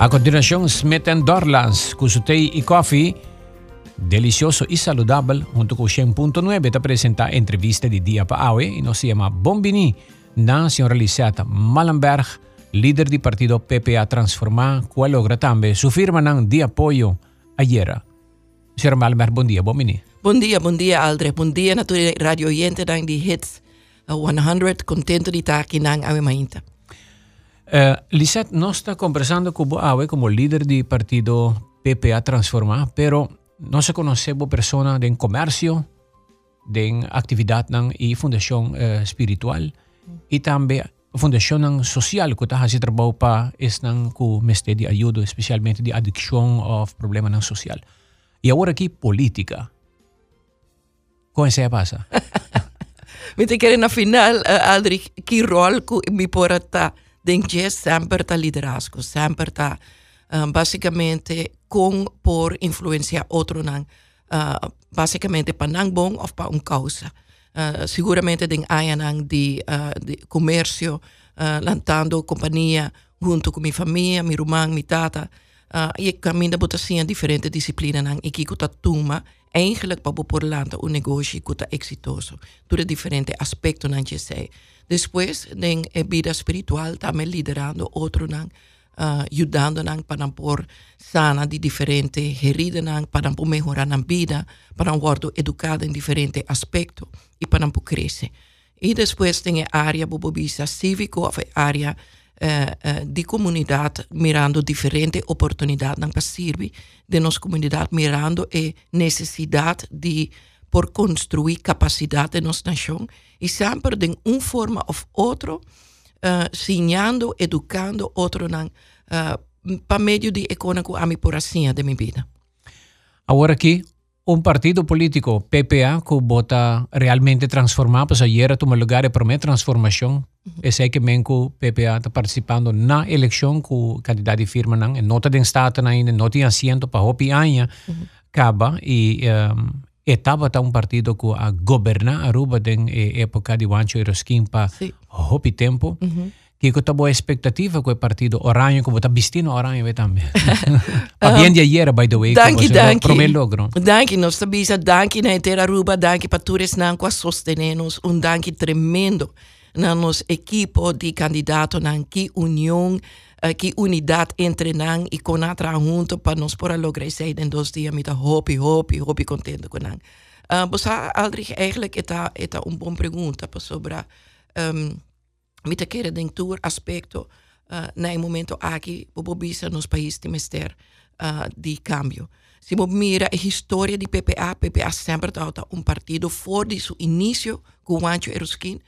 A continuación, Smith Dorlands, con su té y coffee, delicioso y saludable, junto con 100.9, te presenta entrevista de día para hoy y nos llama Bombini, nación realizada Malenberg, líder del partido PPA Transformar, cual logra también su firma de apoyo ayer. Señor Malenberg, buen día, Bombini. Buen día, buen día, Aldre. Buen día, natuurlijk radio oyente, dan die hits 100, contento de estar aquí en Awemainta. Uh, Lisette no está conversando con Boawe como líder del partido PPA Transforma, pero no se conoce como persona de comercio, de actividad y fundación uh, espiritual y también fundación social que está haciendo para es con meste de ayuda, especialmente de adicción o problemas social. Y ahora aquí política. ¿Cómo se pasa? Me te quieren al final, uh, Aldrich, qué rol que mi porta denk je sempre tá liderazgo, sempre tá um, basicamente com por influenciar outro não, uh, basicamente para não bom ou para uma causa. Uh, seguramente den ayanang de, uh, uh, lantando companhia junto com minha família, meu irmão, minha tata. Uh, e caminho da assim diferentes disciplinas nang e que kuta tuma eigenlijk para por landa um negócio kuta exitoso. Tudo diferente aspecto nang je sei. Después, en vida espiritual, también liderando otro, uh, ayudando para por sana de diferentes heridas, para por mejorar la vida, para ser educado en diferentes aspectos y para por crecer. Y después, en área bobobisa cívico, o área uh, uh, de comunidad, mirando diferentes oportunidades para servir de nuestra comunidad, mirando la necesidad de por construir capacidade em nossa nação e sempre de uma forma ou outra uh, ensinando, educando outro uh, para meio de econômico a minha poracinha de minha vida. Agora aqui, um partido político, PPA, que bota realmente transformar, pois ayer tomar lugar para uma transformação. Uhum. Sei que mesmo que o PPA está participando na eleição com o de firma, não, não tem estado ainda, não tem assento para o pianha, acaba e um, estava tá um partido que a governar Aruba em época de Wancho Eroskin para sí. hopi tempo. Uhum. Que eu boa expectativa com o partido Oranho, que eu estou vestindo Oranho também. Para bem de ayer, by the way. Danke, danke. Primeiro logro. Danke, nós sabia, danke na inteira Aruba, danke para todos sostenernos, um danke tremendo na nossa equipe de candidatos, na que união que unidade entre nós e com a junto para nós poder lograr isso em dois dias met hoop, hoop, hoop contente com nós. Uh, você, Aldrich, eigenlijk esta esta uma boa pergunta sobre um, met querer denken aspecto uh, no momento aqui, bobisa nos países de mister uh, de cambio. Se você mira a história de PPA, PPA sempre ha um partido for de seu início com o Ancho Eruskin,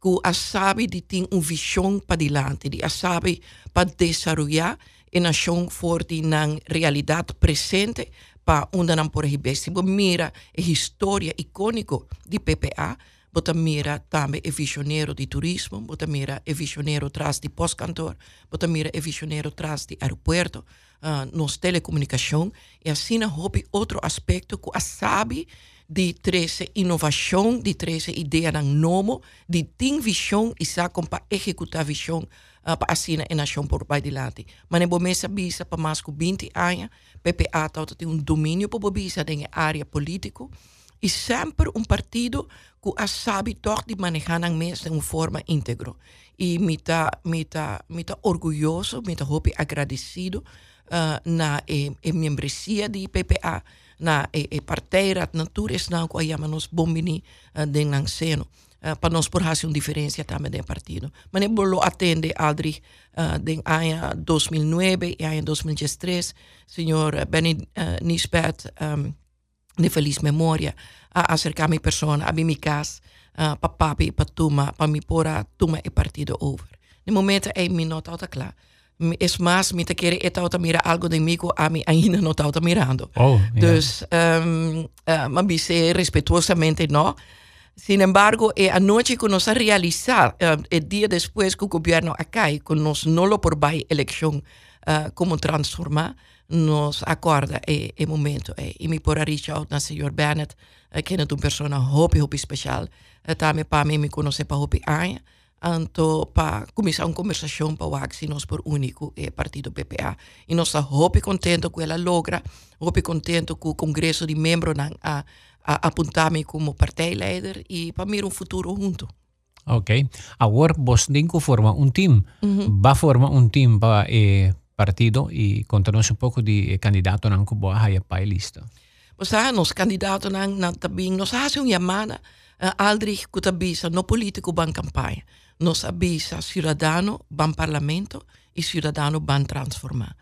que a sabe de ter uma visão para diante, de a sabe para desenvolver a nação forte na realidade presente para onde não por você mira a história icônica de PPA, você mira também o visionário de turismo, você mira o visionário atrás de pós-cantor, você mira o visionário atrás de aeroporto, uh, nos telecomunicação, e assim, houve outro aspecto que a sabe de trece innovación, die trece idea de nomo, visão e executar visão para a vision uh, pa asina eh, en nación por bailati. Mane bomesa bisa mais de 20 anos. PPA tauta um domínio para po bobisa na área política e sempre um partido que sabe de manejar ang de uma forma íntegra e mita, mita, mita agradecido uh, na eh, e, e membresía de PPA. na e, e natuur is nou na ko yama nos bombini eh, den lang seno uh, eh, para nos por hacer un diferencia también del partido mane bolo atende aldri den aya 2009 y año 2013 señor eh, Benny Nispet, um, ehm, de feliz memoria. Ah, a acercar mi persona a ah, mi casa cas, papapi patuma pa mi pora tuma e partido over de momento e mi nota alta klaar. Es más, me te quiere estado mira algo de mí a mí ainda no estaba mirando. Oh, yeah. Dus, um, uh, me dice respetuosamente no. Sin embargo, eh, anoche que nos ha realizado, uh, el día después que el gobierno acá, y con nos no lo por by elección, uh, como transformar, nos acorda eh, el momento. Eh, y me por reach out al señor Bennett, eh, que es una persona hopi, hopi especial. Uh, también para mí me conoce para hopi años. Anto pa começar uma conversação para o nós por único e partido PPA e nós está hope contento com ela logra hope contento com o congresso de membros a, a apontar-me como partijleider e para mim um futuro junto Ok. Agora vos que forma um time. Uhum. Va formar um time para eh, partido e contanos um pouco de eh, candidato que boa a para a lista. Pues ah, nos candidato não na tabing nos hace uma chamada uh, aldrig kutabisa no político ban campanha. Nos abisa cidadano ban parlamento e cidadano ban transformar.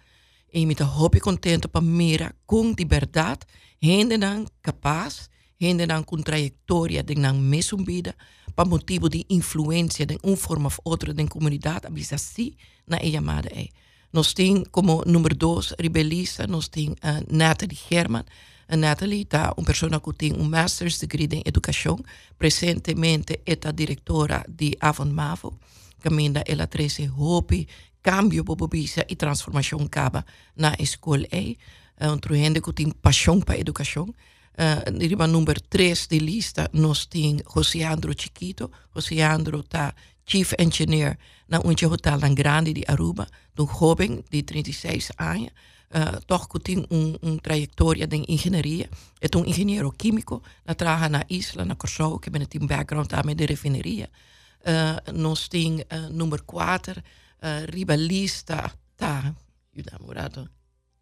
E me hoop contento para mira com liberdade, gente não capaz, gente não com trajetória de não mesmo vida, para motivo de influência de uma forma ou outra da comunidade, abisa assim na e chamada é. Nós temos como número dois rebelista, nós temos uh, Nathalie German, Natalie está uma pessoa que tem um master's degree em educação. Recentemente é a diretora de Avon Mavo. Caminha ela traz hope, cambio bobobisa e transformação caba na escola. É um gente que tem paixão para a educação. Uh, número 3 de lista, nós temos José Andro Chiquito. José Andro está Chief Engineer na um hotel grande de Aruba, um jovem de 36 anos uh, toch tem um, um trajetória de engenharia. É um engenheiro químico, na trabalha na isla, na Corsou, que tem um background também de refineria. Uh, nós temos uh, número 4, uh, ribalista, tá, namorado,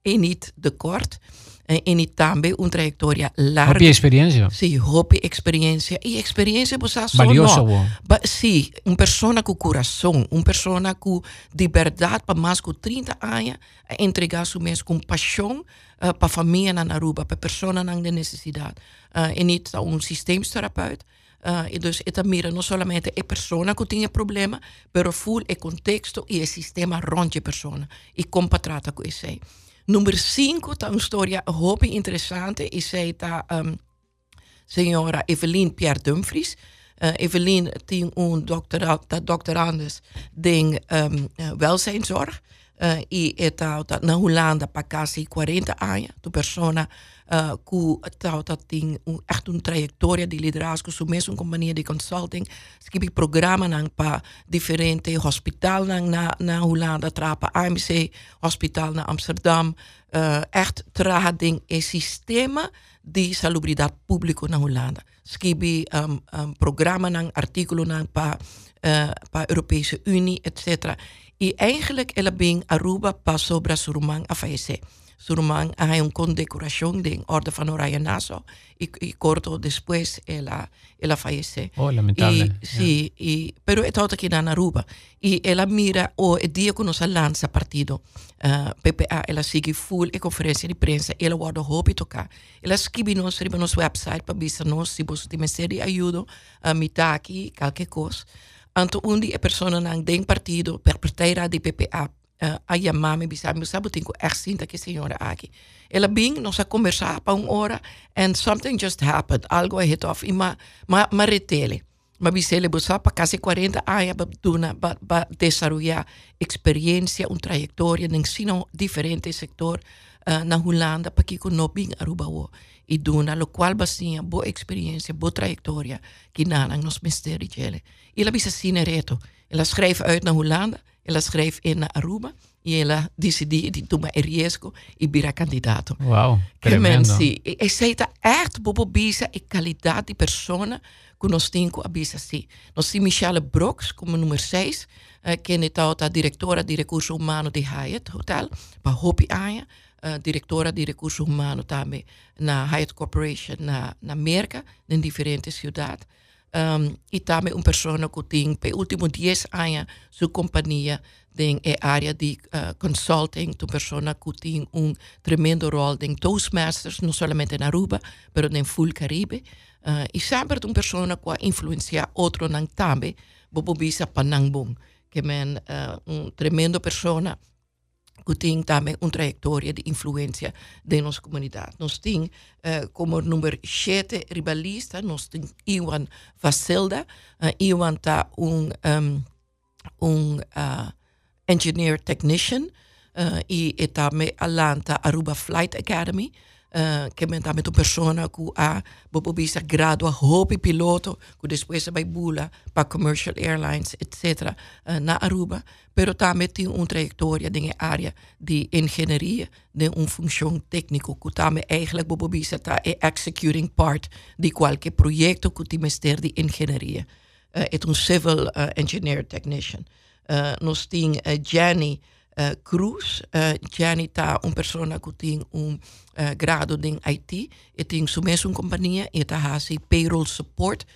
Enid de Kort. En niet também uma trajetória larga. Hopi experiência? Sim, hopi experiência. E experiência você só Valiosa, não. Sim, uma pessoa com coração, uma pessoa com liberdade para mais de 30 anos entregar seu mês com paixão uh, para a família na Aruba, para a pessoa na necessidade. Uh, e niet um sistemterapeuta. Uh, e dus mira não somente a pessoa que tem problema, mas full o contexto e o sistema rond a pessoa e como trata com isso. Número 5 está uma história muito interessante. E sei está um, Evelyn Pierre Dumfries. Uh, Evelyn tem um doctorato, doctorandes em um, welzijnzorg. Eh, uh, y etauta na Holanda pakasi 40 años tu persona uh, ku etauta ting un, echt un trajectoria di liderazgo su mes un compañía de consulting skipi programa nang pa diferente hospital nang na na Holanda trapa AMC hospital na Amsterdam uh, echt traha ding e sistema di salubridad publico na Holanda skibi um, ehm, um, ehm, programa nang artikulo nang pa uh, pa Europese Unie etc. cetera E eigenlijk, ela bem Aruba passou para Surumang a falecer. Surumang hay una condecoración de Orden van Oraya Nassau y, y corto después ella, ella fallece. Oh, lamentable. Y, sí, y, pero è stata aquí en Aruba. Y ella mira, o el día que nos lanza partido, uh, eh, PPA, ella sigue full e conferenza di prensa, ella guarda hopi tocca. Ella scrive nos, riba nos website para nos, si vos ti di aiuto, uh, mitaki, qualche cosa. Anto undi e persona nang den partido, per partida di PPA, uh, a chamar-me e sabe, sabe, tenho echt zien dat senhora aqui. Ela bem, nós a conversar para uma hora and something just happened, algo hit off, e ma, ma, ma retele. Ma bisele buscar para quase 40 anos para para desarrollar experiência, uma trajetória em sino diferente setor uh, na que não bem aruba o e duna lo qual basinha boa experiência, boa trajetória que nana nos misteri dele. Ela bisa sine reto. Ela schreef uit na Holanda ela schreef in Aruba e ela decidiu de tomar risco e virar candidato. Uau, tremendo. Sim, e aceita echt bobo bisa e qualidade de pessoa que nós temos a bisa sim. Nós temos Michelle Brooks como número 6, uh, que é a diretora de recursos humanos de Hyatt Hotel, para Hopi Aya, uh, diretora de recursos humanos também na Hyatt Corporation na, na América, em diferentes cidades. Um, e também uma pessoa que tem, pelos últimos 10 anos, sua companhia em área de uh, consulting, uma pessoa que tem um tremendo rol em Toastmasters, não somente na Aruba, mas no full Caribe. Uh, e sempre uma pessoa que influencia outro também, bobo bisa panangbong, que é uh, uma tremenda pessoa que tem também uma trajetória de influência de nossa comunidade. Nós temos uh, como número 7 ribalista, nós temos Iwan Vasilda. Uh, Iwan está um, um, um uh, engineer technician uh, e também Atlanta Aruba Flight Academy. Uh, que men também persona que a bobo bisa gradua hopi piloto que depois vai bula para commercial airlines etc uh, na Aruba pero também tem uma trajetória de área de engenharia de uma função técnica que também eigenlijk bobo bisa tá é executing part de qualquer projeto que tem ministério de engenharia uh, é um civil uh, engineer technician. Uh, tem uh, Jenny uh, Cruz. Uh, Gianni está uma pessoa que tem um grado em IT e tem sua mesma companhia e está fazendo payroll support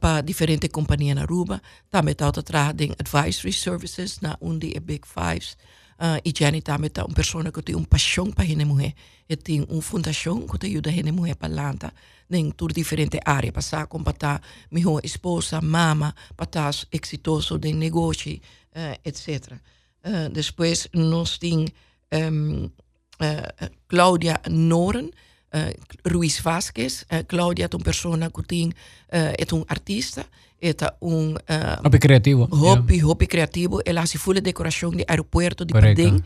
para diferentes companhias na Aruba. Também está atrás de advisory services na um de Big Fives. Uh, e Gianni também está uma pessoa que tem uma paixão para a mulher. E tem uma fundação que ajuda a mulher para lança em todas diferentes áreas. Para com para minha esposa, mama, para estar exitoso em negócio, uh, etc. Uh, depois nós temos um, uh, Claudia Noren, uh, Ruiz Vasquez. Claudia é uma pessoa que tem, é um artista, é um hobby criativo. Hobby, yeah. hobby criativo. Ela faz full decoração de aeroporto de Padem.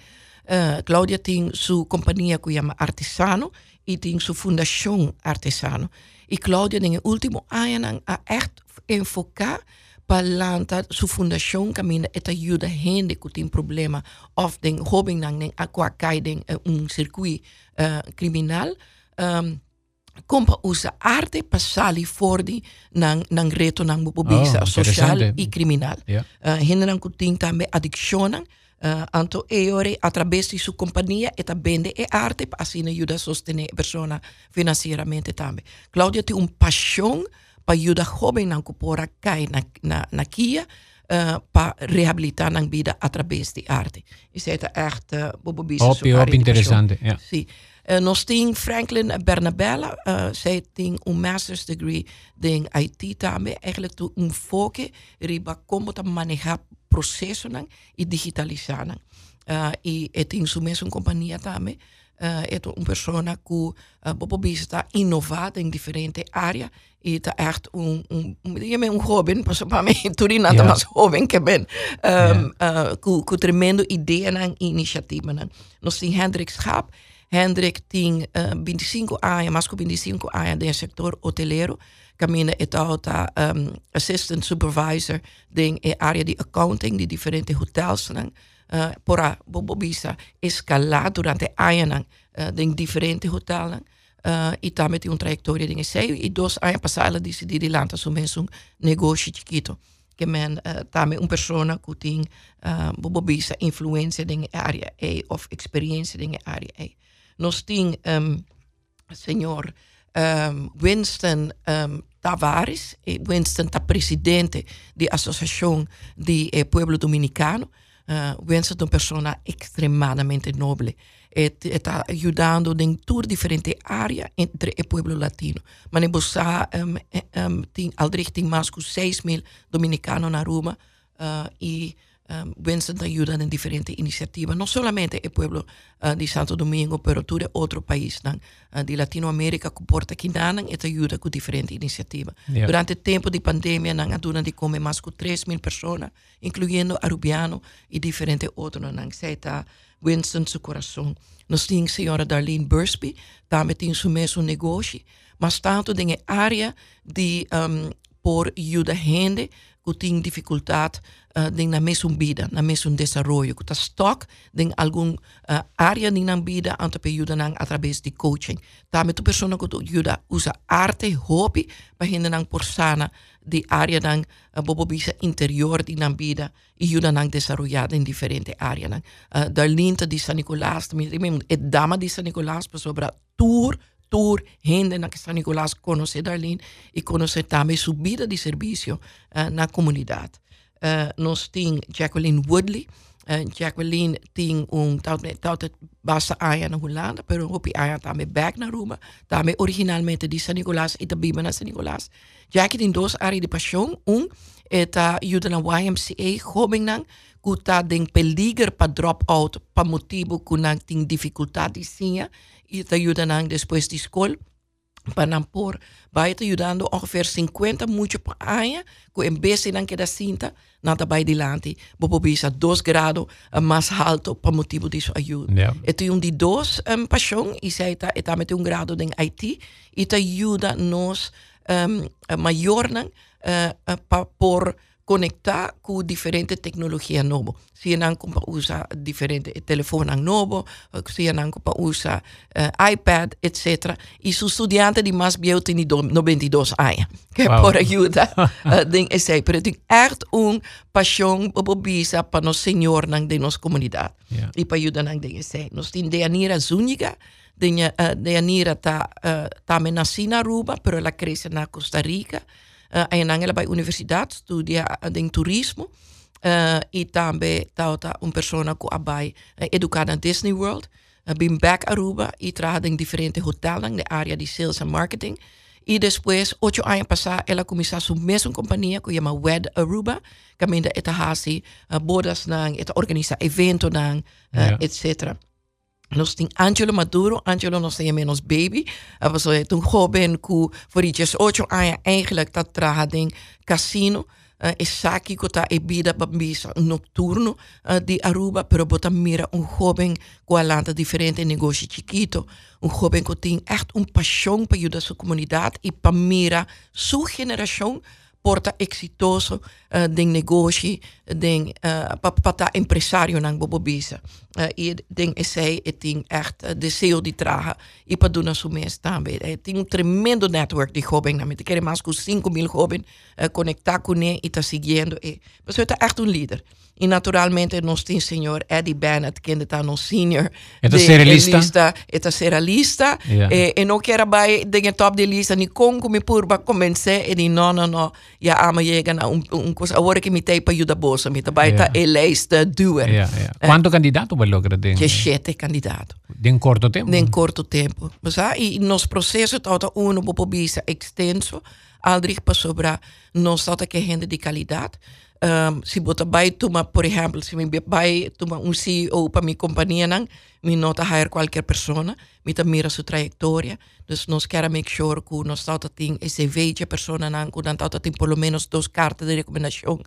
Claudia tem sua companhia que chama Artesano e tem sua fundação Artesano. E Claudia, no último ano, a echt enfocar palanta su fundación camina eta ayuda gente que tiene problema of den joven nang nen aqua den uh, un circuit uh, criminal um, kompa usa arte para sali fordi nang nang reto nang bubisa oh, social e criminal. Yeah. Uh, Hende nang kuting tambe adiccionan uh, anto eore attraverso su compagnia e bende e arte para assim aiuta a sostenere persona finanziariamente tambe. Claudia tem un passion pa yuda hobe nang kupora kai na na na kia uh, pa rehabilita nang bida atrabes di arte. Is het echt uh, bobo bisu. Op op interessante. Ja. si Uh, eh, nog sting Franklin Bernabella, uh, zij ting een master's degree ding IT daarmee. Eigenlijk toen un foke riba como te manejar processen en digitaliseren. Uh, y ting su mes een compagnie daarmee uh, é uma pessoa que uh, bobo está inovada em diferentes áreas e está echt um, um, um jovem, mim, tudo nada mais jovem que ben, um, yeah. uh, com, com tremendo ideia e iniciativa. Nós temos Hendrik Schaap, Hendrik tem uh, 25 anos, mais que 25 anos no setor hoteleiro, caminha e tal, tá, um, assistant supervisor em área de accounting de diferentes hotels. Né? Uh, pora bobisa escalar durante anos uh, em diferentes hotéis uh, e também tem uma trajetória de seis e dois anos passados decidi de lançar um negócio chiquito que men uh, também uma pessoa que tem uh, bobisa influência na área A ou experiência na área A. Nós temos um, senhor um, Winston um, Tavares, Winston é presidente da Associação de Pueblo Dominicano, uh, é uma pessoa extremadamente nobre. Está ajudando em todas diferentes áreas entre o povo latino. Mas em Bossá, um, um, tem aldrig tem mais de 6 mil dominicanos na Roma uh, e um, Vincent ayudan em diferentes iniciativas, não somente o povo uh, ah, de Santo Domingo, pero também outro país dan, uh, de Latinoamérica, comporta que dan esta ajuda com diferentes iniciativas. Yeah. Durante o tempo de pandemia, dan ayudan de comer más que mil pessoas, incluindo Arubiano e diferentes outros. Dan Zeta, Winston, coração. Nós Nos a senhora Darlene Bursby, também tem su mes negócio, mas tanto en área de um, por ayuda gente que tem dificuldade uh, ding na mesum bida, na mesum desarrollo. Kuta stok, ding algún uh, eh, area ding nang bida anta pe ayuda nang a través de coaching. Tame tu persona kuta ayuda usa arte, hobby, pahinda nang porsana de area nang uh, bobo bisa interior ding nang bida, ayuda nang desarrollada en diferente area nang. Uh, Darlinta di San Nicolás, et e dama di San Nicolás, pa sobra tour, tour gente na que San Nicolás conoce Darlene y conoce también su vida de servicio uh, na comunidad. Uh, nós temos Jacqueline Woodley. Uh, Jacqueline tem um talvez basta aia na Holanda, pero hopi aia também back na Roma, também originalmente de San Nicolás e também na San Nicolás. Tem duas áreas de paixão, é tá ajuda na YMCA, jovem nang, tá den peligro para drop out, para motivo que nang tem dificuldade sim, e tá ajuda nang depois de Panampor vai te ajudando ongeveer 50 muito por año, com em vez de que da cinta, nada vai dilante, bobo bisa 2 graus mais alto por motivo disso ajuda. Yeah. E tu um de dois um, paixão, e se está está met um grado em Haiti, e te ajuda nos um, maior uh, uh, por conectar com diferente tecnologia novo. Se não para usar diferente telefone novo, se não para usar uh, iPad, etc. E os estudantes de mais beauty de 92 anos, que wow. por ajuda uh, den esse. Pero tem echt um paixão para bisa para nos senhor de nossa comunidade. Yeah. E para ajudar nang den esse. Nós temos de anira zúnica, de, uh, tá uh, tá menacina Aruba, pero ela cresce na Costa Rica. uh, en Angela bij universiteit studeerde eh, in toerisme. Eh, en dan ben ik een persoon die bij Educat in Disney World. Ik back Aruba. i trad in verschillende hotels in de area die sales en marketing. En dan, acht jaar passen, ik begon zo'n mesum compagnie, die heet Wed Aruba. Ik ben in de etahasi, bodas, organiseer evenementen, et cetera. Nos ting Angelo Maduro. Angelo nos ting menos baby. Ah, uh, was uh, eh, toen Goben ku voor ietsjes ocho aan eigenlijk dat trading casino. Eh, uh, que kota ebida bambisa nocturno uh, de Aruba, pero bota mira un joven coalanta diferente en negocio chiquito. Un joven que tiene echt un pasión para ayudar a su comunidad y para mira su generación porta exitoso uh, den ding den uh, pata impresario nang bobobisa. Uh, ding essay e tem echt uh, de CEO die traga e para dona sumes be. Uh, ting un tremendo network di jovem na nou, mente. kere mais que 5 mil jovens uh, conectar com ele e está. E, mas so ta echt un leader. E naturalmente nos tem senhor Eddie Bennett, que ainda está no senior. É de ser lista. É de ser lista. Yeah. E, e não quero vai de top de lista, ni com como purba comecei e di no, no, no, ja ama chega na um, um coisa, agora que me tem para ajudar bolsa, me vai tá eleita doer. Yeah, yeah. Quanto candidato vai logra den? Que sete candidato. Den corto tempo? Den corto tempo. Mas ah, e nos processos tota uno popo bisa extenso, aldrig para sobrar, nós tota que rende de qualidade. um, si bota bai tuma, por ejemplo, si mi bai tuma un CEO para mi compañía, nan, mi nota hire cualquier persona, mi ta mira su trayectoria. Dus nos quiera make sure ku nos tauta ting SCV, persona nan, Nang. nan ta ting por lo menos dos cartas de recomendación,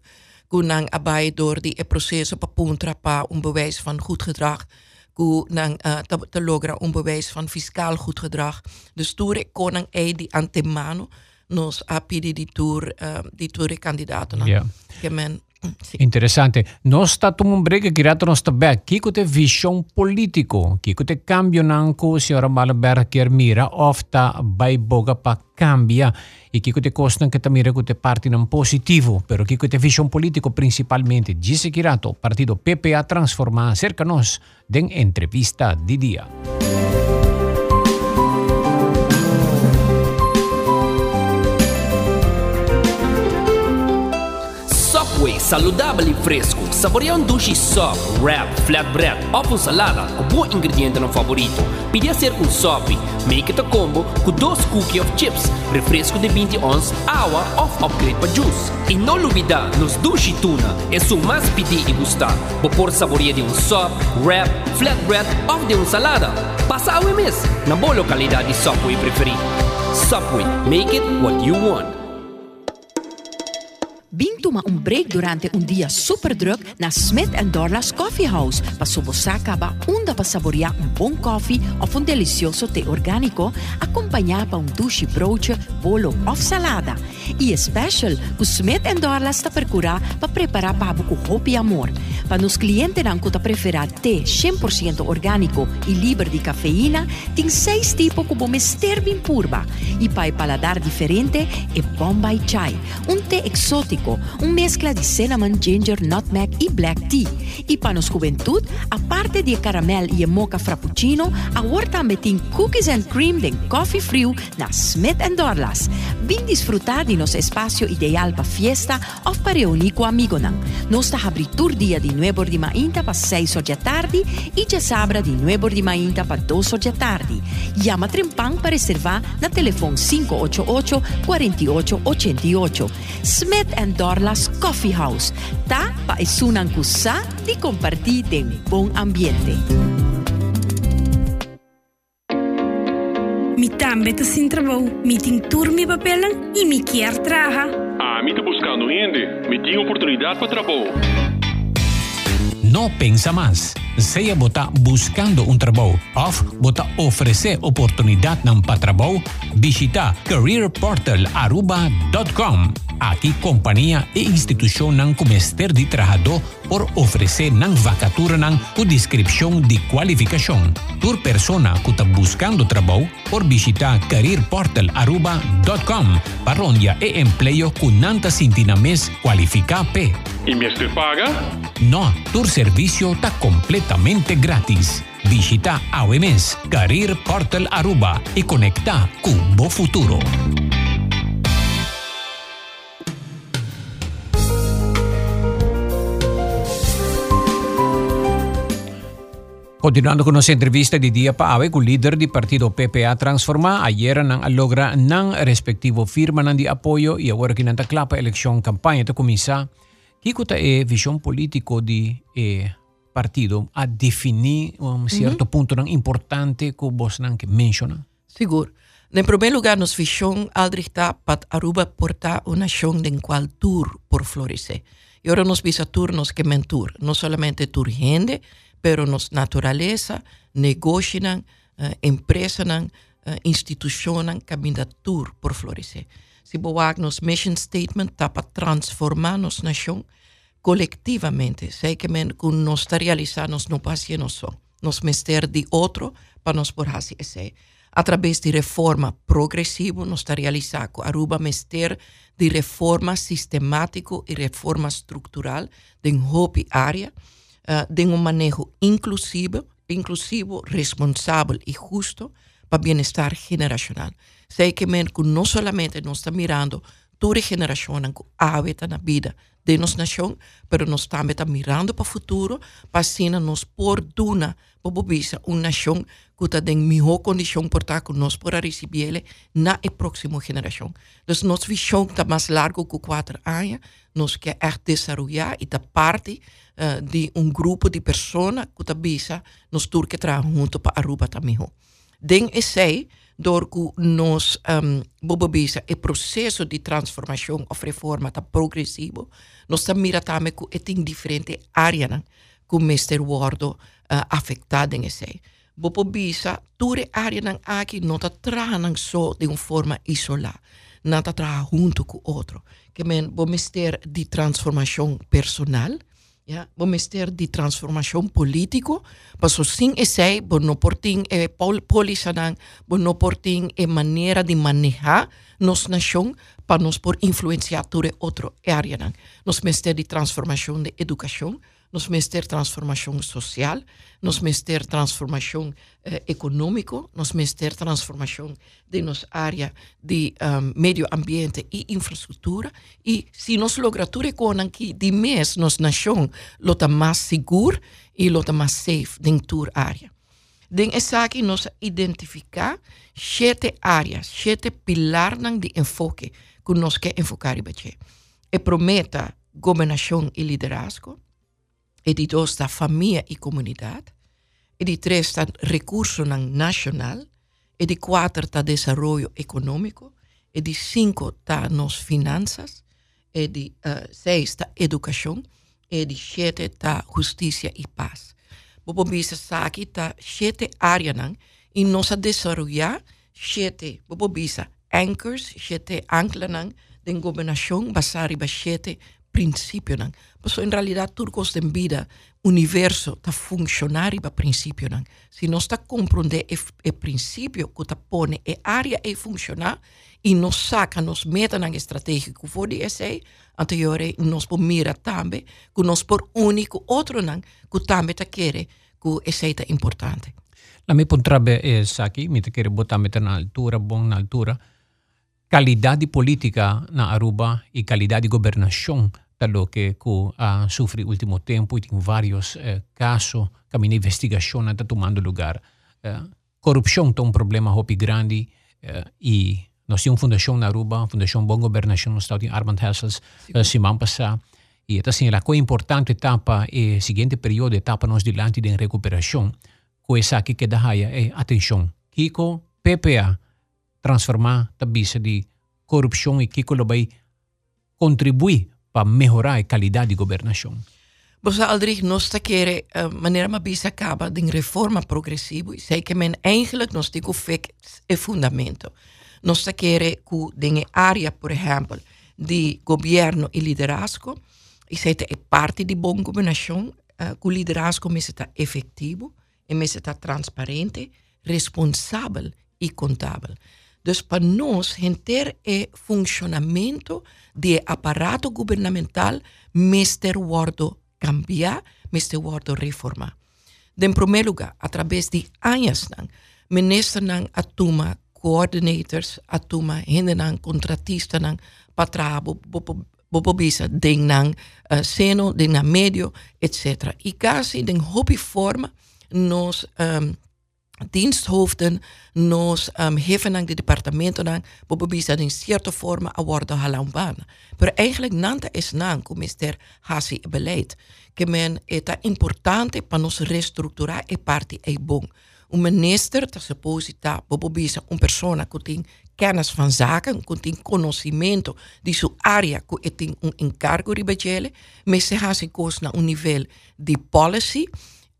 que Nang. abai door die e proceso pa puntra pa un bewijs van goed gedrag. Ku nang uh, eh, te, te logra un bewijs van fiscaal goed gedrag. Dus toen ik kon een ei antemano, nos a pidi di tour uh, di tour candidato no? Yeah. che men sì. Interessante. Non sta tu un break girato non sta bene. Chi te vision politico, chi te cambio nanco signora Malber che mira, ofta bai boga pa cambia e chi te costa che te mira che te parti in positivo, però chi te vision politico principalmente gise girato partito PPA transforma cerca nos den entrevista di dia. Subway, saudável e fresco. Saboreia um duche soft, wrap, flatbread ou com salada com bom ingrediente no favorito. Podia ser um sop, make it a combo com dois cookies of chips, refresco de 20 ons, água ou upgrade para juice. E não olvidar, nos duche tuna, é o mais pedir e gostar. Vou pôr saboreia de um sop, wrap, flatbread ou de uma salada. Passa a mês na boa localidade de Subway preferida. Subway, make it what you want. Bintuma um break durante um dia super druk na Smith Dorlas Coffee House para sobosaka ba unda para saborear um bom coffee of um delicioso té orgânico acompanhado para um douche broodje, bolo of salada. E special, o Smith Dorlas está percurar para preparar para com hope amor. Para nos clientes não que preferir té 100% orgânico e livre de cafeína, tem seis tipos como mester bem purba. E para paladar diferente, é Bombay Chai, um té exótico un mezcla de cinnamon, ginger, nutmeg y black tea. Y para nos juventud, aparte de caramel y mocha frappuccino, ahora también cookies and cream de coffee frio na Smith Dorlas. Bin disfrutar de nos espacio ideal para fiesta o para reunir con amigos. Nos está abritur dia de 9 de mainta para 6 da tarde e de sabra de 9 de mainta para 2 da tarde. Llama Trempang para reservar na telefone 588 4888. Smith Dorlas Coffee House. Ta pa esunan kusa di compartir en buen ambiente. Mitad também tá sem trabalho. Me tem turma papelan e me quer trabalhar. Ah, me tá buscando gente. Me tem oportunidade para trabalho. Não pensa Seja bota buscando um trabalho ou bota oferecer oportunidade não para trabalho, visita careerportalaruba.com. Aqui companhia e instituição não comester de trabalhador por oferecer não vacatura não com descrição de qualificação. Por persona que está buscando trabalho, por visitar careerportalaruba.com para onde emprego que não está sentindo mais qualificar P. E me paga? No, tu servicio está completamente gratis. Visita AOMS Career Portal Aruba e conecta com o futuro. Continuando con nuestra entrevista de día para hoy con líder del partido PPA Transforma, ayer nang logra nang respectivo firma nang di apoyo y ahora que nanta clapa elección campaña te comienza, Kiko ta e visión político di e partido a definir un certo punto nang importante que vos nang que menciona. Seguro. En primer lugar, nos visión aldrig está para Aruba portar una nación en cual tour por florecer. Y ahora nos visa turnos que mentur, no solamente tur gente, pero nos naturaleza, negocio, uh, empresa, uh, institución, camina tour por florecer. Si boak nos mission statement está para transformar nos nación colectivamente, sei que men kun nos realizar nos no pasie nos mester de outro para nos por hasi esse. Através de reforma progressiva, nos realizar com Aruba mester de reforma sistemático e reforma estrutural de hopi área, uh, de um manejo inclusivo, inclusivo, responsável e justo para bem-estar generacional. Sei que men não somente nos está mirando toda geração que habita na vida de nossa nação, pero nós também está mirando para o futuro, para assim nos por duna, para bobisa, uma nação que está em melhor condição para estar nós para receber na próxima geração. Então, nossa visão está mais larga que quatro anos, nós quer echt desenvolver e está parte uh, de um grupo de pessoas que está bisa, nós trabalham junto para Aruba também. Den esse door nos um, bobobisa e processo de transformação ou reforma tá progressivo, nós também mira também que tem diferente áreas que o mestre wordo uh, afetado em esse. Bobobisa, toda área nan aqui não está trabalhando só de uma forma não está trabalhando junto com outro. Que men, o mestre de transformação personal, ¿ya? Vamos a de transformación político, pero sin ese, bueno, por tin, eh, polisadán, bueno, por tin, e manera di manejar nos nación, pa nos por influenciar sobre otro e área. Nos mestre de transformación de educación, nos mister transformação social, nos mister transformação eh, nos mister transformação de nossa área de um, meio ambiente e infraestrutura. E se nós logramos com aqui de mês, nos nação, lota mais seguro e lota mais safe dentro da área. Den essa aqui nós identificar sete áreas, sete pilares de enfoque que nós queremos enfocar e E prometa governação e liderazgo, e di dos sta família e comunidade, e di três sta recurso nacional, e di quatro sta desarrollo econômico, e di cinco sta nos finanças, e di uh, seis sta educação, e di sete sta justiça e paz. Bobo bisa saki ta sete áreas nang, e nossa desarrollar sete, bobo bisa anchors, sete ancla nang, den governação basari ba sete principio nang. Pero en realidad turcos en vida, universo, ta funcionari ba principio nang. Si no sta comprende e, e principio que ta pone e área e funcionar, e nos saca, nos meta nang estratégico for di essay, anteriore nos por mira tambe, que nos por único otro nang, que tambe ta quere, que essay ta importante. La mi potrebbe, eh, saki, mi te quere botar meter na altura, bon na altura, qualidade política na Aruba e qualidade de governação lo que ha sufrido último tempo e tem vários eh, casos que a minha investigação está tomando lugar. Eh, corrupção é um problema muito grande eh, e nós temos uma fundação na Aruba, Fundação Bom Governação no estado de Armand Hessels, eh, semana passada, e então, assim, a coisa importante etapa e seguinte período etapa nós diante de recuperação, coisa que dá é atenção. Kiko, PPA, transformar a bisa de corrupção e que vai contribuir para melhorar a qualidade de governação. Você Aldrich, nós querendo, uh, maneira uma bisa acaba de reforma progressiva, e sei que men eigenlijk nós temos que é fundamento. Nós querendo que em área, por exemplo, de governo e liderazgo, e sei que é parte de boa governação, uh, que o liderazgo está efetivo, e está transparente, responsável e contábil. Então, para nós, ter é funcionamento de aparato governamental, mestre wordo, cambiar, mestre wordo reformar. Em primeiro lugar, através de anos, ministro não atuma coordinators, atuma contratistas contratista não patra bobobisa ding não uh, eh, seno, den não medio, etc. E quase den hobby forma nós um, ehm, diensthoofden nos um, ehm, geven aan de departamento dan bijvoorbeeld in cierto forma awardo halamban. Maar eigenlijk nanta is nan comister hasi beleid. Que men eta importante panos nos reestructurar e parti e bon. Un minister ta supposita bijvoorbeeld un persona kuting kennis van zaken, kuting conocimiento di su area ku eting un encargo ribajele, me se hasi kos na un nivel di policy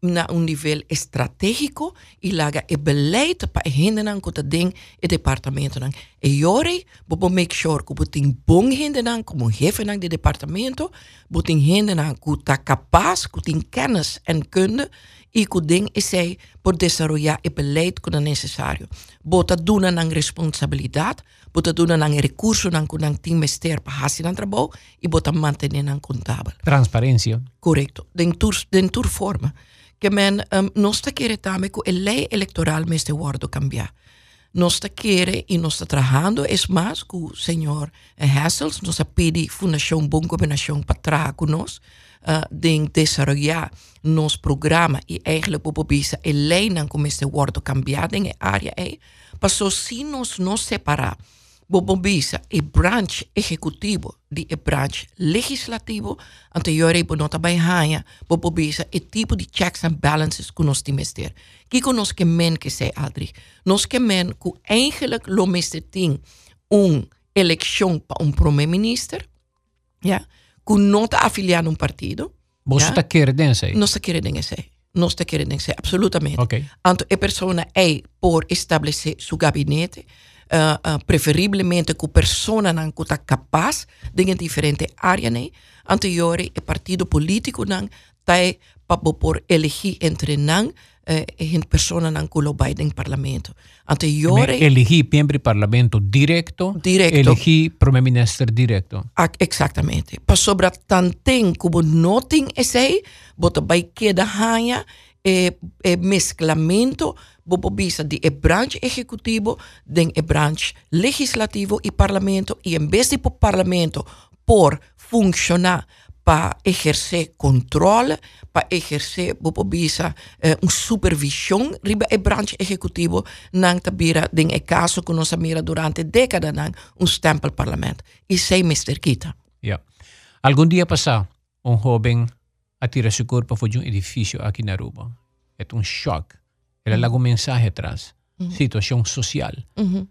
na un nivel estratégico y laga e beleid pa hinden ang kuta ding e departamento nan. E yori bobo make sure ko buting bon hinden ang kumo heffen ang de departamento buting hinden ku ta capaz kuting kennis en kunde y ku ding e sei por desarrollar e beleid kuda necesario. Bota duna nang responsabilidad bota duna nang recurso nan ku nan tin mester pa hasi ang i y bota mantenen nan contabel transparencia. Correcto. Den tur, den tur forma. Que men um, non sta quere também que a lei eleitoral me este wordo cambiar. Não está quere e não está trabalhando é mais que o senhor Hassels nos pede Fundação Bom Governação para trabalhar conosco uh, de desenvolver nos programa. E eigenlijk popobisa a lei não como este wordo cambiar em área é para só se nós nos separar Bobobisa e branch executivo di e branch legislativo anteriore bonota bij haya Bobobisa e tipo de checks and balances que nós temos ter. Que nós que men que sei Adri. Nós que men que eigenlijk lo meste ting um eleição para um primeiro-ministro, ja, que não está afiliado a um partido. Você está querendo sei? Não está querendo sei. Não está querendo sei, absolutamente. Okay. Anto a pessoa é por estabelecer seu gabinete, Eh, eh, uh, uh, preferibilmente com pessoas não que tá capaz de diferente área ne anterior e partido politico nan tá e papo por elegir entre não eh, personas han colaborado en el Parlamento. Anterior, elegí siempre Parlamento directo, directo. elegí primer minister directo. Ah, exactamente. Pas sobra tanten como noting e is hij, bota bij keda haia e, e mesclamento bobo bisa di e branch executivo den e branch legislativo e parlamento e em vez de por parlamento por funcionar para exercer controle, para exercer bobo bisa eh, um supervisão riba e branch executivo nang tabira den e caso que nós mira durante décadas nang um stempel parlamento e sei Mr. Kita. Ja. Algum dia passar um jovem atira su corpo fuori un edificio aqui na Aruba. É um choque. Ela lago mensagem atrás. -hmm. Situação social. -hmm.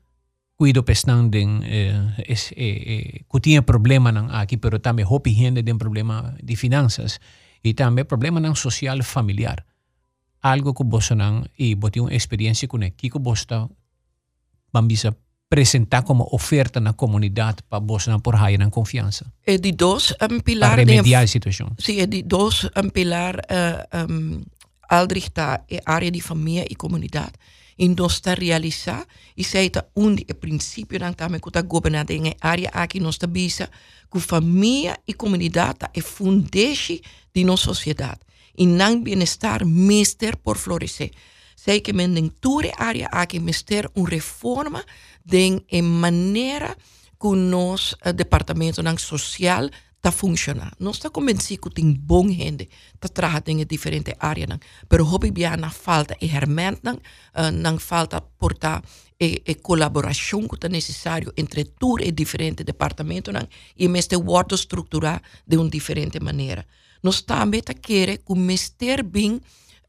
Cuido pesnang den eh, es, eh, eh, que tinha problema aqui, pero também hopi gente tem problema de finanças e também problema nang social familiar. Algo que você não e bote uma experiência com que você bambisa apresentar como oferta na comunidade para você por raia na confiança. É de dois um pilar para remediar a situação. Sim, é de dois um pilar uh, um, Aldrich tá é área de família e comunidade. E nós está realizar e sei tá onde é princípio não também que está governando em área aqui nós está bisa que família e comunidade é fundeixe de nossa sociedade. E não bem-estar mister por florescer. Sei que men em toda área aqui mister uma reforma de maneira que o nosso uh, departamento social está funcionando. Nós está convencido que tem bom gente que trabalha em diferentes áreas, mas hobby falta e herment não, não falta portar e, e colaboração que é necessário entre todos os diferentes departamentos e este wordo estruturar de uma diferente maneira. Nós também queremos que o mestre bem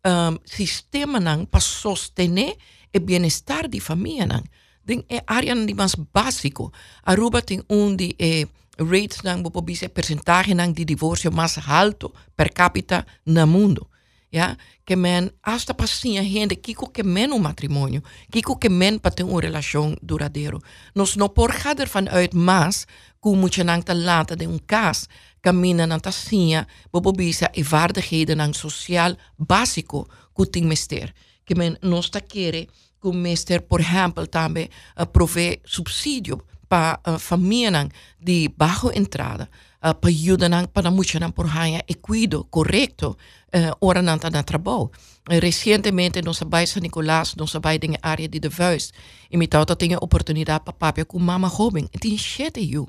um, sistema para sostener o bem-estar da família. Não. Den é área de mais básico. Aruba tem um eh, rates nang bopo bisa percentage nang di divorcio mais alto per capita no mundo. Ja, que men hasta pasinha gente kiko que men um matrimônio, kiko que men para ter uma relação duradouro. No por gader vanuit mas como je nang te laten de un kaas camina na tasinha, bobo bisa e vaardigheden nang social básico kuting mester. Que men nos ta kere con mister por ejemplo, también eh, uh, proveer subsidio para uh, eh, familias de bajo entrada, eh, uh, para ayudar para muchas por haya equido, correcto, uh, ora na trabalho. Uh, recentemente, nós vai São Nicolás, nós vai em área de devuis, e me tal, tem oportunidade para papai com mama Robin. Het is 7 jaar,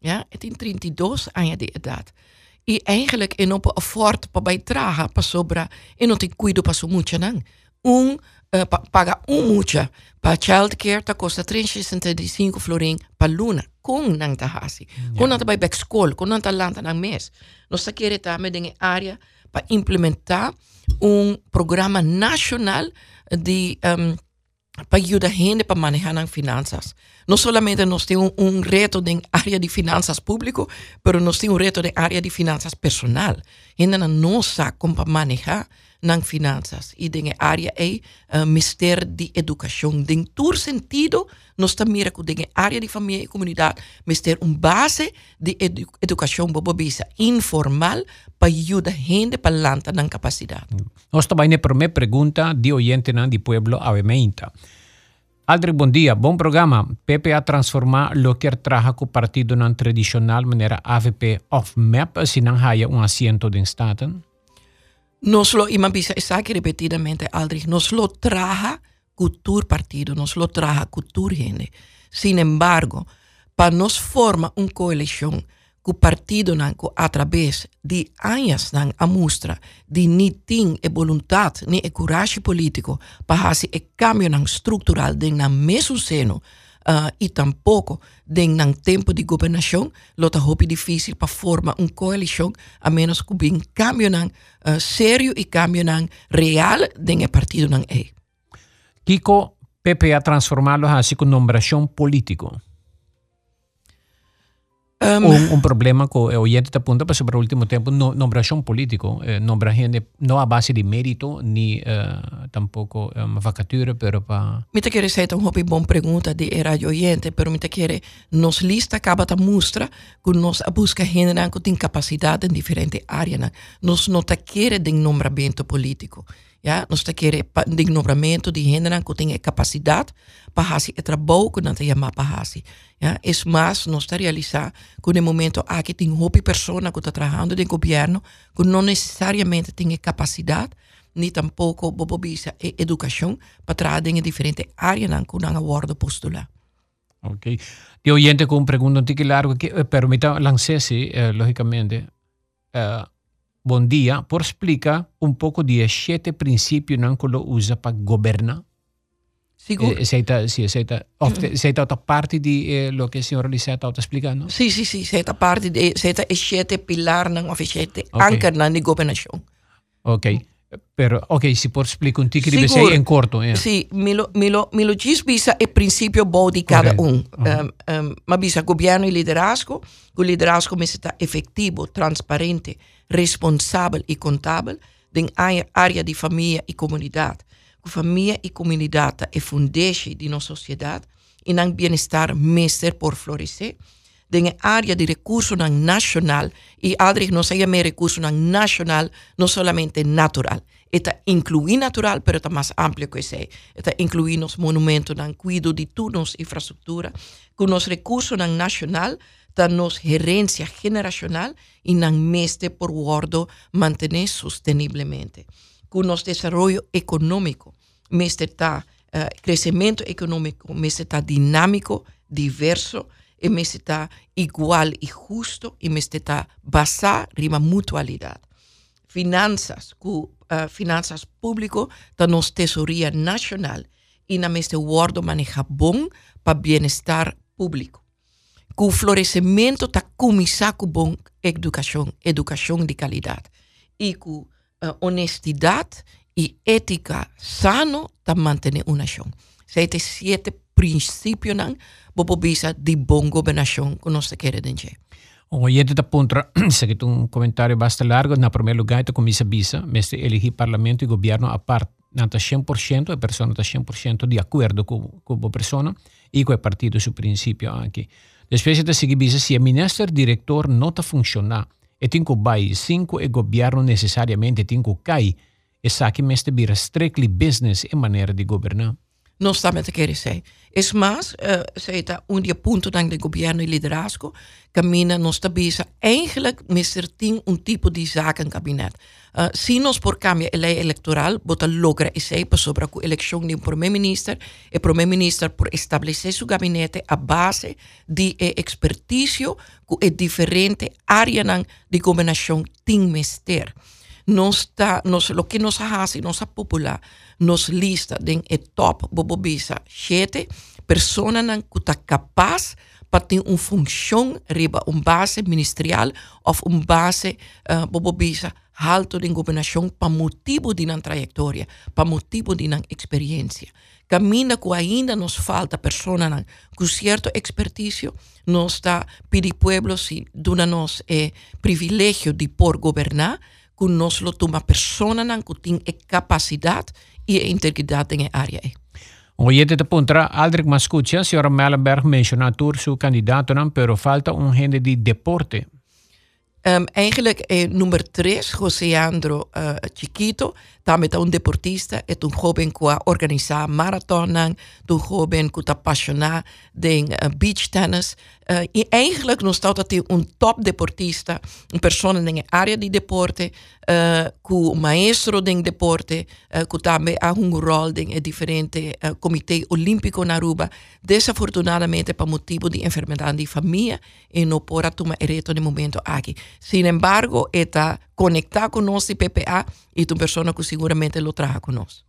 ja, het is 32 anos de edad E eigenlijk en op een fort para bijdragen, para sobra, en não tem cuido para su mucha nan Um uh, pa, paga um mucha para childcare ta costa 365 florin pa luna com nang tahasi. Yeah. Com nang bij back school, com nang talanta nang mes. Nós queremos também em área para implementar um programa nacional de um, para ayudar a gente para manejar las finanzas. No solamente nos tiene un, un reto en área de finanzas público, pero nos tiene un reto en área de finanzas personal. Gente no sabe cómo manejar las finanzas y en área de uh, de educación. En todo sentido, nos también en área de familia y comunidad, mister un base de edu educación bobobisa informal para ayudar a gente para lanzar la capacidad. Nós também por me pergunta de oyente na de pueblo Avementa. Aldrich, bom dia. Bom programa. PPA transformar lo que traja com o partido na tradicional maneira AVP of MEP, se não haya um assento de Staten? Nos lo, y mabisa, sabe repetidamente, Aldrich, nos lo traja cultura partido, nos lo traja cultura gente. Sin embargo, para nos forma uma coalição que partido nanco através de anos nang a mostra de ni ting e vontade ni e coragem político para fazer e cambio nang estrutural de na mesmo seno uh, e tampouco de nang tempo de governação lota hopi difícil para formar uma coalição a menos que bem cambio nang uh, sério e cambio nang real de partido nang e. Kiko PPA transformarlo así con nombración político. Um, un, un, problema que el oyente te apunta para sobre el último tiempo, no, nombración político, eh, nombra gente no a base de mérito ni uh, tampoco um, vacatura, pero para... Me te quiere hacer una buena pregunta de radio oyente, pero me te quiere, nos lista acaba de mostrar que nos busca gente que tiene capacidad en diferentes áreas, nos no te quiere de nombramiento político. Ja, nós queremos de nombramiento de gente que tem capacidade para o trabalho que nós temos para fazer. Ja, é mais, nós estamos realizar que no momento aqui tem uma pessoa que está trabalhando no governo que não necessariamente tem capacidade nem tampouco bobobisa e educação para trabalhar em diferentes áreas que não aborda postular. Ok. De oyente com pergunta um tique largo, que, eh, permita lançar-se, eh, logicamente, uh, Buon dia, por splica un poco di scete principi in anche lo usa per governa. Sicuro? Eh, seta, sì, seta, ofte, mm. seta a parte di eh, lo che il signor Lisetta ha spiegato? Sì, sì, sì, seta a parte di, eh, seta scete pilar of scete, okay. anche non nella governazione. Ok. però, ok, si può spiegare un tic di sei in corto. Yeah. Sì, mi lo Milo Gisbisa il principio bo di cada okay. un. Uh-huh. Um, um, ma bisa governo e liderazgo, il liderazgo mi sta effettivo, trasparente, responsabel e contabile, in area di famiglia e comunità família e comunidade é fundação de nossa sociedade e não bem-estar por florescer. Den área de recursos nacional e aldrig não seja mais recurso nacional, não somente natural. Eta inclui natural, pero está mais amplo que isso. Eta inclui nos monumentos, nan cuido de toda nossa infraestrutura, com nos recursos nacional, da nos gerência generacional e nan mestre por guardo mantener sostenivelmente. Com nosso desenvolvimento econômico, mestre está uh, crescimento econômico, mestre está dinâmico, diverso, e mestre está igual e justo, e mestre está basado em mutualidade. Finanças, com uh, finanças público da nossa tesouraria nacional e na mestre guardo maneja bom para bem-estar público. Com florescimento da começar com bom educação, educação de qualidade. E com uh, honestidade y ética sano para mantener una nación. Siete principio não bobo bisa di bongo benasyon kung sa kere din siya. Un oyente te apunta, sé um un bastante largo, na primer lugar, esta comissão visa, me elegí parlamento y gobierno aparte, nata 100%, la persona está 100% de acuerdo con, con la persona y con el partido, su principio anche. Después de seguir visa, si el ministro director no está funcionando, e tinko bai, cinco e gobierno necesariamente tinko kai, e sa que meste bira strictly business e manera de governar. Não está met querer ser. Es más, uh, um dia ponto dan de governo e liderazgo, camina não está bisa eigenlijk mister ting um tipo de zaken kabinet. Uh, se nós por cambia a lei eleitoral, bota logra e seipa sobre a eleição de um primeiro-ministro, e primeiro-ministro por estabelecer seu gabinete a base de eh, expertício que é diferente de governação tem mister. Nós tá, nós, lo que nós faz, nossa popular, nos lista den e top bobo bisa sete persona nan kuta capaz para ter uma função riba um base ministerial ou um base uh, bobo alto de governação para motivo de nan trajetória, para motivo de nan experiência. Camina que ainda nos falta persona com certo expertício, nos está pedir pueblo si duna nos é privilégio de por governar, que nos lo toma persona que tem capacidade e integridade em área. Oye, te apuntará Aldrich Mascucha, senhora Mellenberg mencionou tur su candidato, pero falta um gente de deporte. Um, eigenlijk eh, nummer 3 Joséandro José Andro eh, Chiquito, daarmee een un deportista, es un joven que ha organizado maratonen, un joven que está apasionado de uh, beach tennis. Uh, eigenlijk nos staat dat hij een topdeportista, een persoon in de area die deporte, uh, com maestro de deporte, uh, que também há um rol em diferente uh, comitê olímpico na Aruba. Desafortunadamente, por motivo de enfermidade de família, e não pode tomar reto no momento aqui. Sin embargo, está conectado com nós de PPA e uma pessoa que seguramente lo traga con nosotros.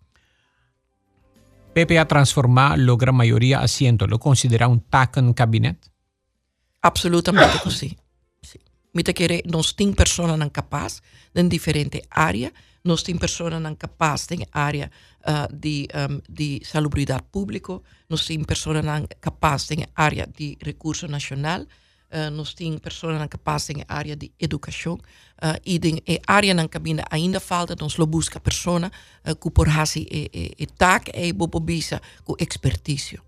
PPA transformar logra mayoría asiento, ¿lo considera un TAC en cabinet? Absolutamente. Sì. Mitakere, nós tem pessoas não capazes em diferentes áreas, nós tem pessoas não capazes em área uh, de, um, de salubridade pública, nós tem pessoas não capaz em área ah, de recurso nacional, ah, uh, nós tem pessoas não capaz em área de educação, uh, ah, e em área não cabina ainda falta, nós lo busca pessoas uh, que por hasi e, e, e tac e bobobisa com expertise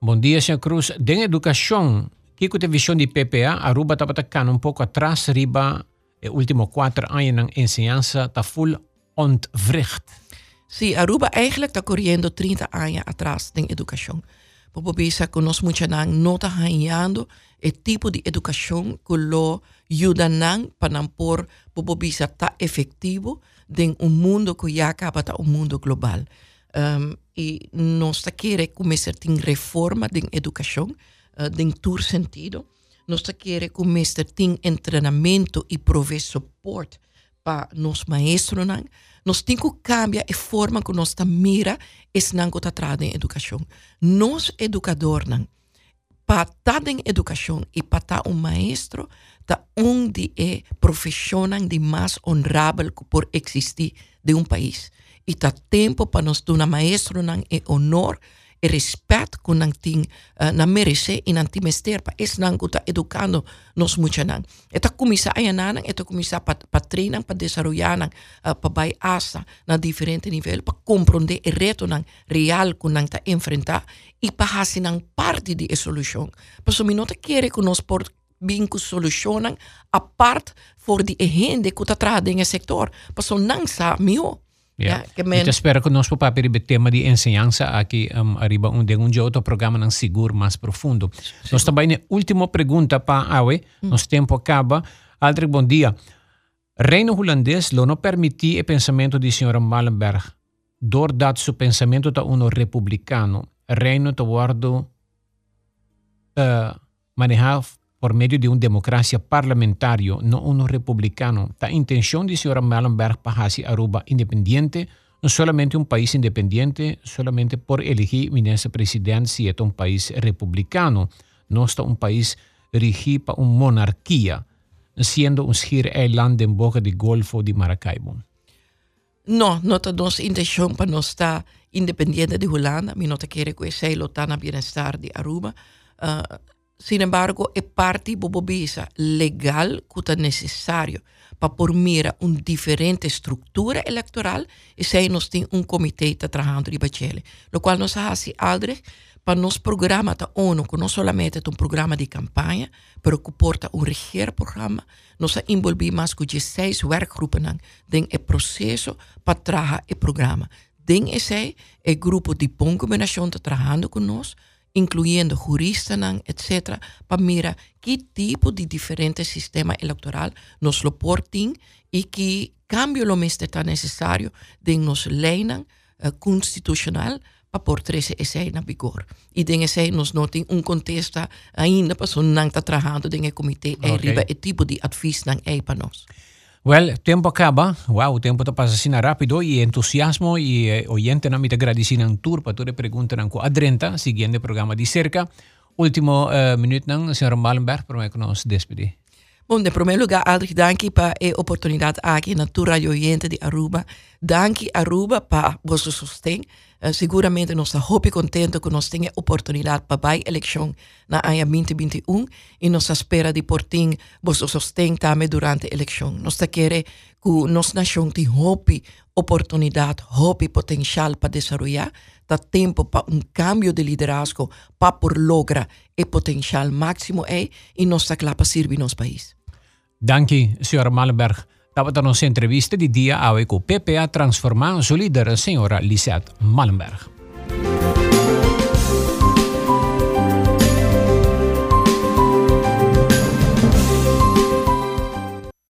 Bom dia, senhor Cruz. Den educação que Kikute visión de PPA, Aruba Tabatacana um pouco atrás, riba, eh, último quatro anos en enseñanza, está full ontwricht. Sí, Aruba eigenlijk está correndo 30 anos atrás da educação. Popo pensa que nós mucha nan não está ganhando o tipo de educação que lo ayuda nan para por popo pensa está efectivo em un mundo que ya acaba un mundo global. Um, nós nos está quiere começar tem reforma da educação uh, em todo sentido. Nós queremos começar a treinamento e prover suporte para nos maestros. Nós temos que cambiar a forma que nós mira esse nango tá em educação. Nós educadores, para estar em educação e para estar um maestro, tá onde é profissional de mais honorável por existir de um país. E tá tempo para nós dar maestro não é honor respeto que não tem uh, não merece e não tem mester para esse não está educando nós muito não esta comissão aí não esta comissão para para treinar uh, eh, para vai asa na diferente nível para compreender o e reto não real que não está enfrentar e para fazer não parte de solução porque me não quer que nós por binko solucionan apart for e de gente que está trabalhando nesse setor. Porque não sabe, meu, mio Ja, men... Eu espero que nós podamos o tema de ensinança aqui um, arriba um de um outro programa não seguro mais profundo. Sim. Nós também na última pergunta para Awe, hum. nosso tempo acaba. Aldrich, bom dia. Reino holandês não permitir o pensamento de senhora Malenberg. Doordat seu pensamento está um republicano, Reino está guardo uh, manejar por medio de una democracia parlamentaria, no un republicano. La intención de señora Mallenberg para Aruba independiente, no solamente un país independiente, solamente por elegir ministro presidente si es un país republicano, no está un país regido por una monarquía, siendo un schiereiland en boca del Golfo de Maracaibo. No, no te nos intención para no estar independiente de Holanda, mi no quiere que sea lotana bienestar de Aruba. Uh, sin embargo, es parte bobobesa legal que es necesario para formar una diferente estructura electoral y se nos tiene un comité trabajando en Bachele, lo cual nos hace aldrig para nos programa da ONU, que não somente é um programa de campanha, pero que porta um regeerprogramma, nos envolver mais com 16 werkgroepen in het processo para trabalhar o programa. Den esse é grupo de bom combinação está trabalhando conosco, incluyendo juristas, etc. para mirar qué tipo de diferentes sistemas electoral nos lo porten y qué cambio lo más está necesario de nos leyes uh, constitucional para portar ese en vigor. Y de ese nos noten un contexto ainda para son trabajando en el comité eh, okay. arriba el tipo de advies nang eh, para nos. Well, tempo acaba. Wow, tempo te pasa así rápido y entusiasmo y eh, oyente na mi te agradecen un tour para tu pregunta nan ko adrenta, siguiente programa de cerca. Último uh, minuto nang, señor Malenberg, para nos despedi. Bom, em primeiro lugar, Aldrich, danke para a oportunidade aqui na tua radio oyente de Aruba. Danke Aruba para vosso sustento. Uh, seguramente nós estamos muito contentes que nós tenhamos a oportunidade para a eleição na ano 2021 e nós espera de portem vosso sustento também durante a eleição. Nós queremos que nossa nação tenha hope oportunidade, hope potencial para desenvolver, dá tempo para um cambio de liderazgo para por lograr o potencial máximo é e nós está para servir nosso país. Danke, senhora Malenberg. Tabatanon se entrevista di Dia Aveco PPA transformar su líder, senhora Lisette Malenberg.